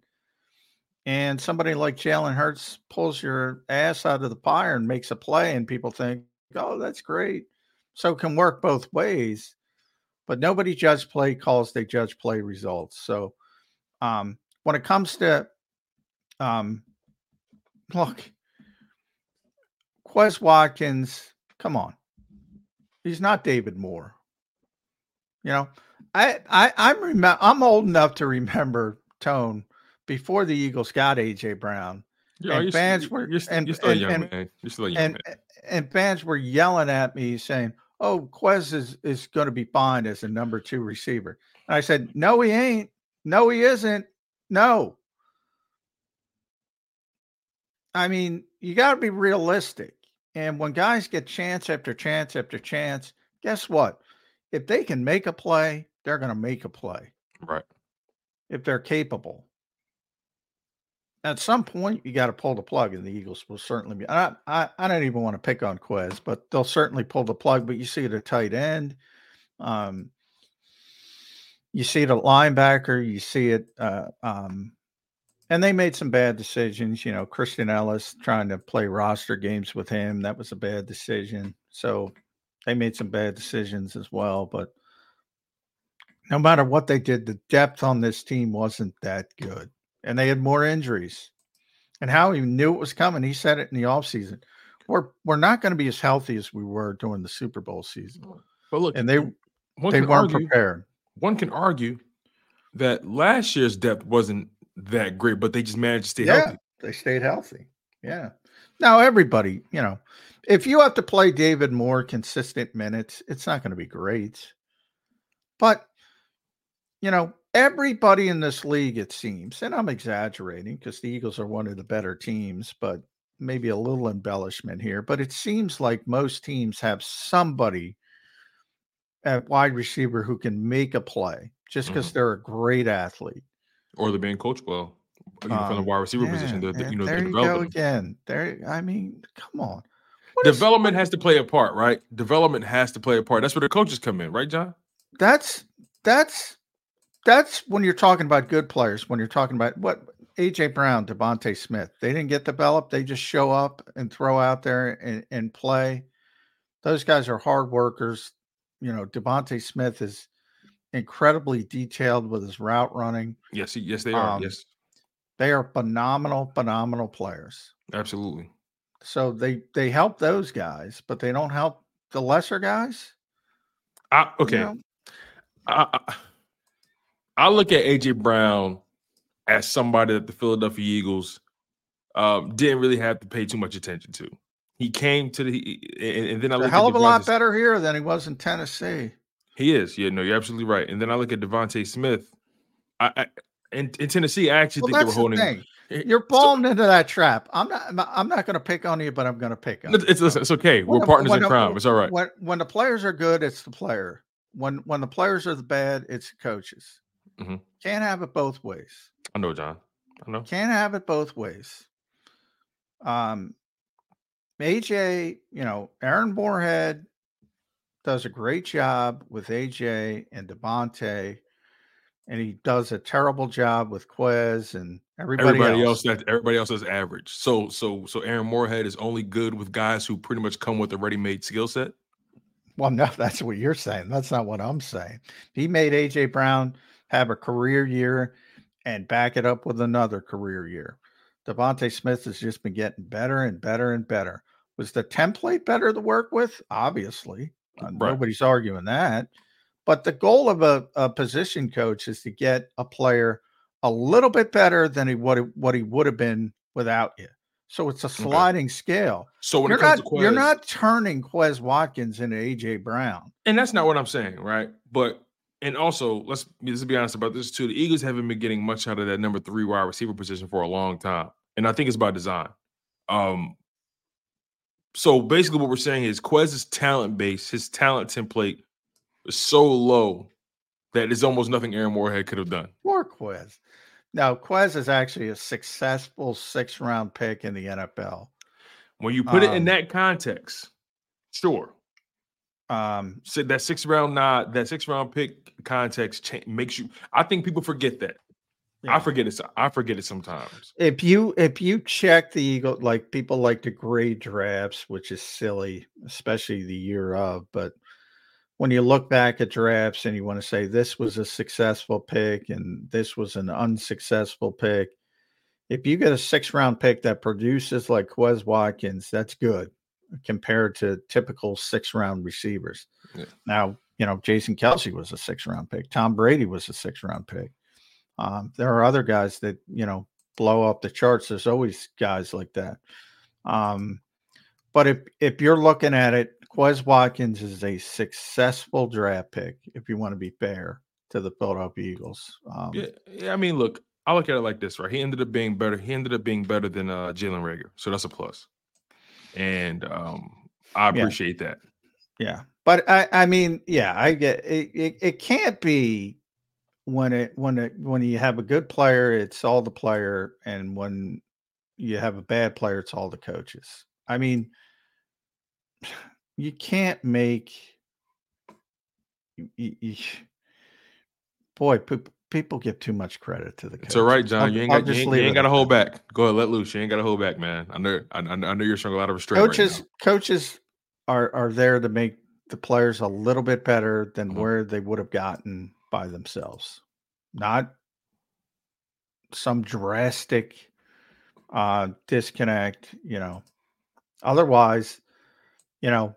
and somebody like Jalen Hurts pulls your ass out of the fire and makes a play, and people think, oh, that's great. So it can work both ways. But nobody judge play calls, they judge play results. So um, when it comes to, um, look, Quez Watkins, come on. He's not David Moore. You know, I I I'm remember I'm old enough to remember Tone before the Eagles got AJ Brown. Yeah, and fans were you're, and, you're still and, young, and, man. You're still young, and, man. and fans were yelling at me saying, "Oh, Quez is is going to be fine as a number two receiver." And I said, "No, he ain't. No, he isn't. No." I mean, you got to be realistic. And when guys get chance after chance after chance, guess what? If they can make a play, they're going to make a play. Right. If they're capable at some point you got to pull the plug, and the Eagles will certainly be. I, I, I don't even want to pick on Quez, but they'll certainly pull the plug. But you see it at tight end, um, you see it at linebacker, you see it, uh, um, and they made some bad decisions. You know, Christian Ellis trying to play roster games with him that was a bad decision. So they made some bad decisions as well. But no matter what they did, the depth on this team wasn't that good and they had more injuries. And Howie knew it was coming. He said it in the offseason. We're we're not going to be as healthy as we were during the Super Bowl season. But look, and they they weren't argue, prepared. One can argue that last year's depth wasn't that great, but they just managed to stay yeah, healthy. They stayed healthy. Yeah. Now everybody, you know, if you have to play David Moore consistent minutes, it's not going to be great. But you know, everybody in this league, it seems, and I'm exaggerating because the Eagles are one of the better teams, but maybe a little embellishment here. But it seems like most teams have somebody at wide receiver who can make a play just because mm-hmm. they're a great athlete. Or they're being coached well. Even um, from the um, wide receiver yeah, position, they're, you know, there you go again. There, I mean, come on. What Development is, has to play a part, right? Development has to play a part. That's where the coaches come in, right, John? That's that's that's when you're talking about good players. When you're talking about what AJ Brown, DeVonta Smith, they didn't get developed. They just show up and throw out there and, and play. Those guys are hard workers. You know, DeVonta Smith is incredibly detailed with his route running. Yes, yes, they are. Um, yes, they are phenomenal, phenomenal players. Absolutely. So they they help those guys, but they don't help the lesser guys. I, okay. You know? I, I, I look at AJ Brown as somebody that the Philadelphia Eagles um, didn't really have to pay too much attention to. He came to the and, and then I look a hell of a lot better here than he was in Tennessee. He is, yeah, no, you're absolutely right. And then I look at DeVonta Smith. I, I in, in, Tennessee, I actually well, think they were holding. The eh, You're falling so, into that trap. I'm not. I'm not going to pick on you, but I'm going to pick on. It's, it's, it's okay. We're when, partners in crime. It's all right. When when the players are good, it's the player. When when the players are the bad, it's the coaches. Mm-hmm. Can't have it both ways. I know, John. I know. Can't have it both ways. Um, AJ, you know, Aaron Moorehead does a great job with AJ and DeVonta, and he does a terrible job with Quez and everybody, everybody else. else. That everybody else is average. So, so, so Aaron Moorehead is only good with guys who pretty much come with a ready-made skill set. Well, no, that's what you're saying. That's not what I'm saying. He made AJ Brown have a career year and back it up with another career year. DeVonta Smith has just been getting better and better and better. Was the template better to work with? Obviously, right. nobody's arguing that. But the goal of a, a, position coach is to get a player a little bit better than he would what he would have been without you. So it's a sliding okay. scale. So when you're not, Quez, you're not turning Quez Watkins into AJ Brown, and that's not what I'm saying, right? But and also let's let's be honest about this too. The Eagles haven't been getting much out of that number three wide receiver position for a long time, and I think it's by design. Um, So basically, what we're saying is Quez's talent base, his talent template, is so low that it's almost nothing Aaron Moorehead could have done. Poor Quez. Now, Quez is actually a successful six round pick in the NFL. When you put um, it in Um, that context, sure. Um, So that six round nod, that six round pick context cha- makes you. I think people forget that. I forget it. I forget it sometimes. if you if you check the Eagle, like people like to grade drafts, which is silly, especially the year of. But when you look back at drafts and you want to say this was a successful pick and this was an unsuccessful pick, if you get a six round pick that produces like Quez Watkins, that's good compared to typical six round receivers. Yeah. Now, you know, Jason Kelce was a six round pick. Tom Brady was a six round pick. Um, there are other guys that, you know, blow up the charts. There's always guys like that. Um, but if if you're looking at it, Quez Watkins is a successful draft pick, if you want to be fair to the Philadelphia Eagles. Um, Yeah, yeah. I mean, look, I look at it like this, right? He ended up being better. He ended up being better than uh, Jalen Reagor, so that's a plus. And um, I Yeah. appreciate that. Yeah, but I, I mean, yeah, I get it, it. It can't be when it when it when you have a good player, it's all the player, and when you have a bad player, it's all the coaches. I mean, you can't make. you- you- boy, peop- people give too much credit to the. It's all right, John. You ain't got you ain't, you ain't got to hold back. Go ahead, let loose. You ain't got to hold back, man. I know I, know you're showing a lot of restraint. right coaches now. coaches are are there to make the players a little bit better than Mhm. where they would have gotten by themselves not some drastic uh disconnect you know otherwise you know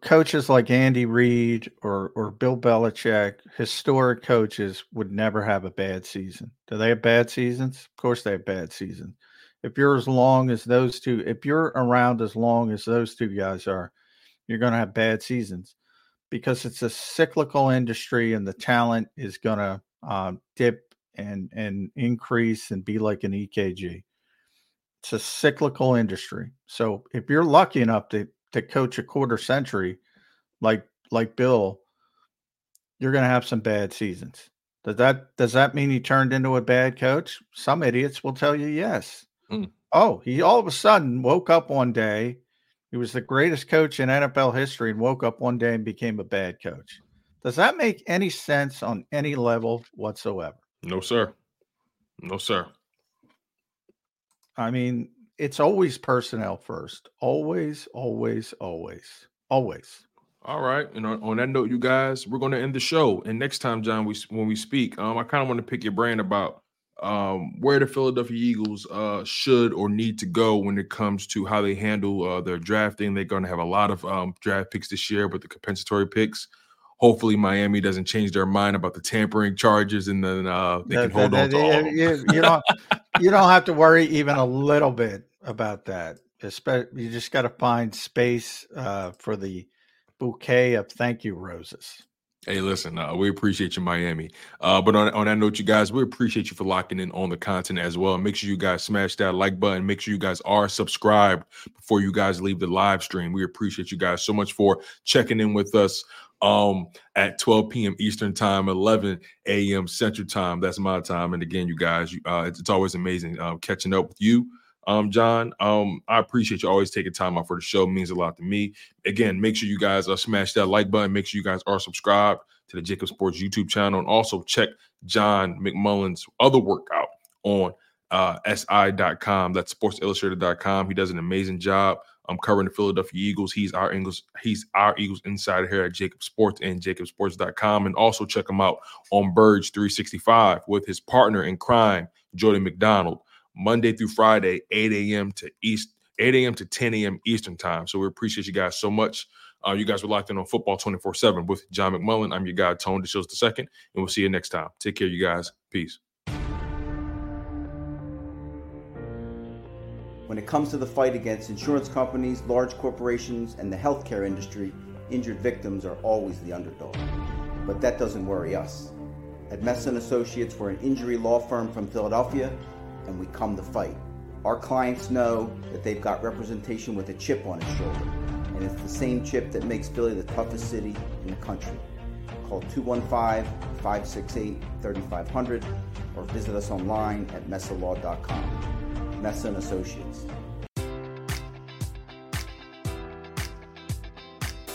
coaches like Andy Reid or or Bill Belichick, historic coaches would never have a bad season. Do they have bad seasons? Of course they have bad seasons. If you're as long as those two, if you're around as long as those two guys are, you're going to have bad seasons because it's a cyclical industry and the talent is going to um, dip and and increase and be like an EKG. It's a cyclical industry. So if you're lucky enough to to coach a quarter century, like like Bill, you're going to have some bad seasons. Does that does that mean he turned into a bad coach? Some idiots will tell you yes. Hmm. Oh, he all of a sudden woke up one day. He was the greatest coach in NFL history and woke up one day and became a bad coach. Does that make any sense on any level whatsoever? No, sir. No, sir. I mean, it's always personnel first. Always, always, always, always. All right. And on, on that note, you guys, we're going to end the show. And next time, John, we when we speak, um, I kind of want to pick your brain about um, where the Philadelphia Eagles uh, should or need to go when it comes to how they handle uh, their drafting. They're going to have a lot of um, draft picks this year with the compensatory picks. Hopefully, Miami doesn't change their mind about the tampering charges, and then uh, they can hold that- on to that- you- you, don't you don't have to worry even a little bit about that. Espe- You just got to find space uh, for the bouquet of thank you roses. Hey, listen, uh, we appreciate you, Miami. Uh, but on, on that note, you guys, we appreciate you for locking in on the content as well. Make sure you guys smash that like button. Make sure you guys are subscribed before you guys leave the live stream. We appreciate you guys so much for checking in with us um, at 12 p.m. Eastern Time, 11 a.m. Central Time. That's my time. And again, you guys, you- uh, it's, it's always amazing uh, catching up with you. Um, John, um, I appreciate you always taking time out for the show. It means a lot to me again, make sure you guys uh, smash that like button. Make sure you guys are subscribed to the JAKIB Sports YouTube channel, and also check John McMullen's other workout on uh, si.com. That's sportsillustrated.com. He does an amazing job. I'm covering the Philadelphia Eagles. He's our Eagles. He's our Eagles insider here at JAKIB Sports and JAKIBSports.com. And also check him out on Birds 365 with his partner in crime, Jody McDonald, Monday through Friday, 8 a.m. to East 8 a.m. to 10 a.m. Eastern time. So we appreciate you guys so much. Uh, you guys were locked in on football 24 7 with John McMullen. I'm your guy, Tone DeShields the second, and we'll see you next time. Take care, you guys. Peace. When it comes to the fight against insurance companies, large corporations, and the healthcare industry, injured victims are always the underdog. But that doesn't worry us. At Messon Associates, we're an injury law firm from Philadelphia, and we come to fight. Our clients know that they've got representation with a chip on its shoulder, and it's the same chip that makes Philly the toughest city in the country. Call 215 568 3500 or visit us online at messalaw.com. Messa and Associates.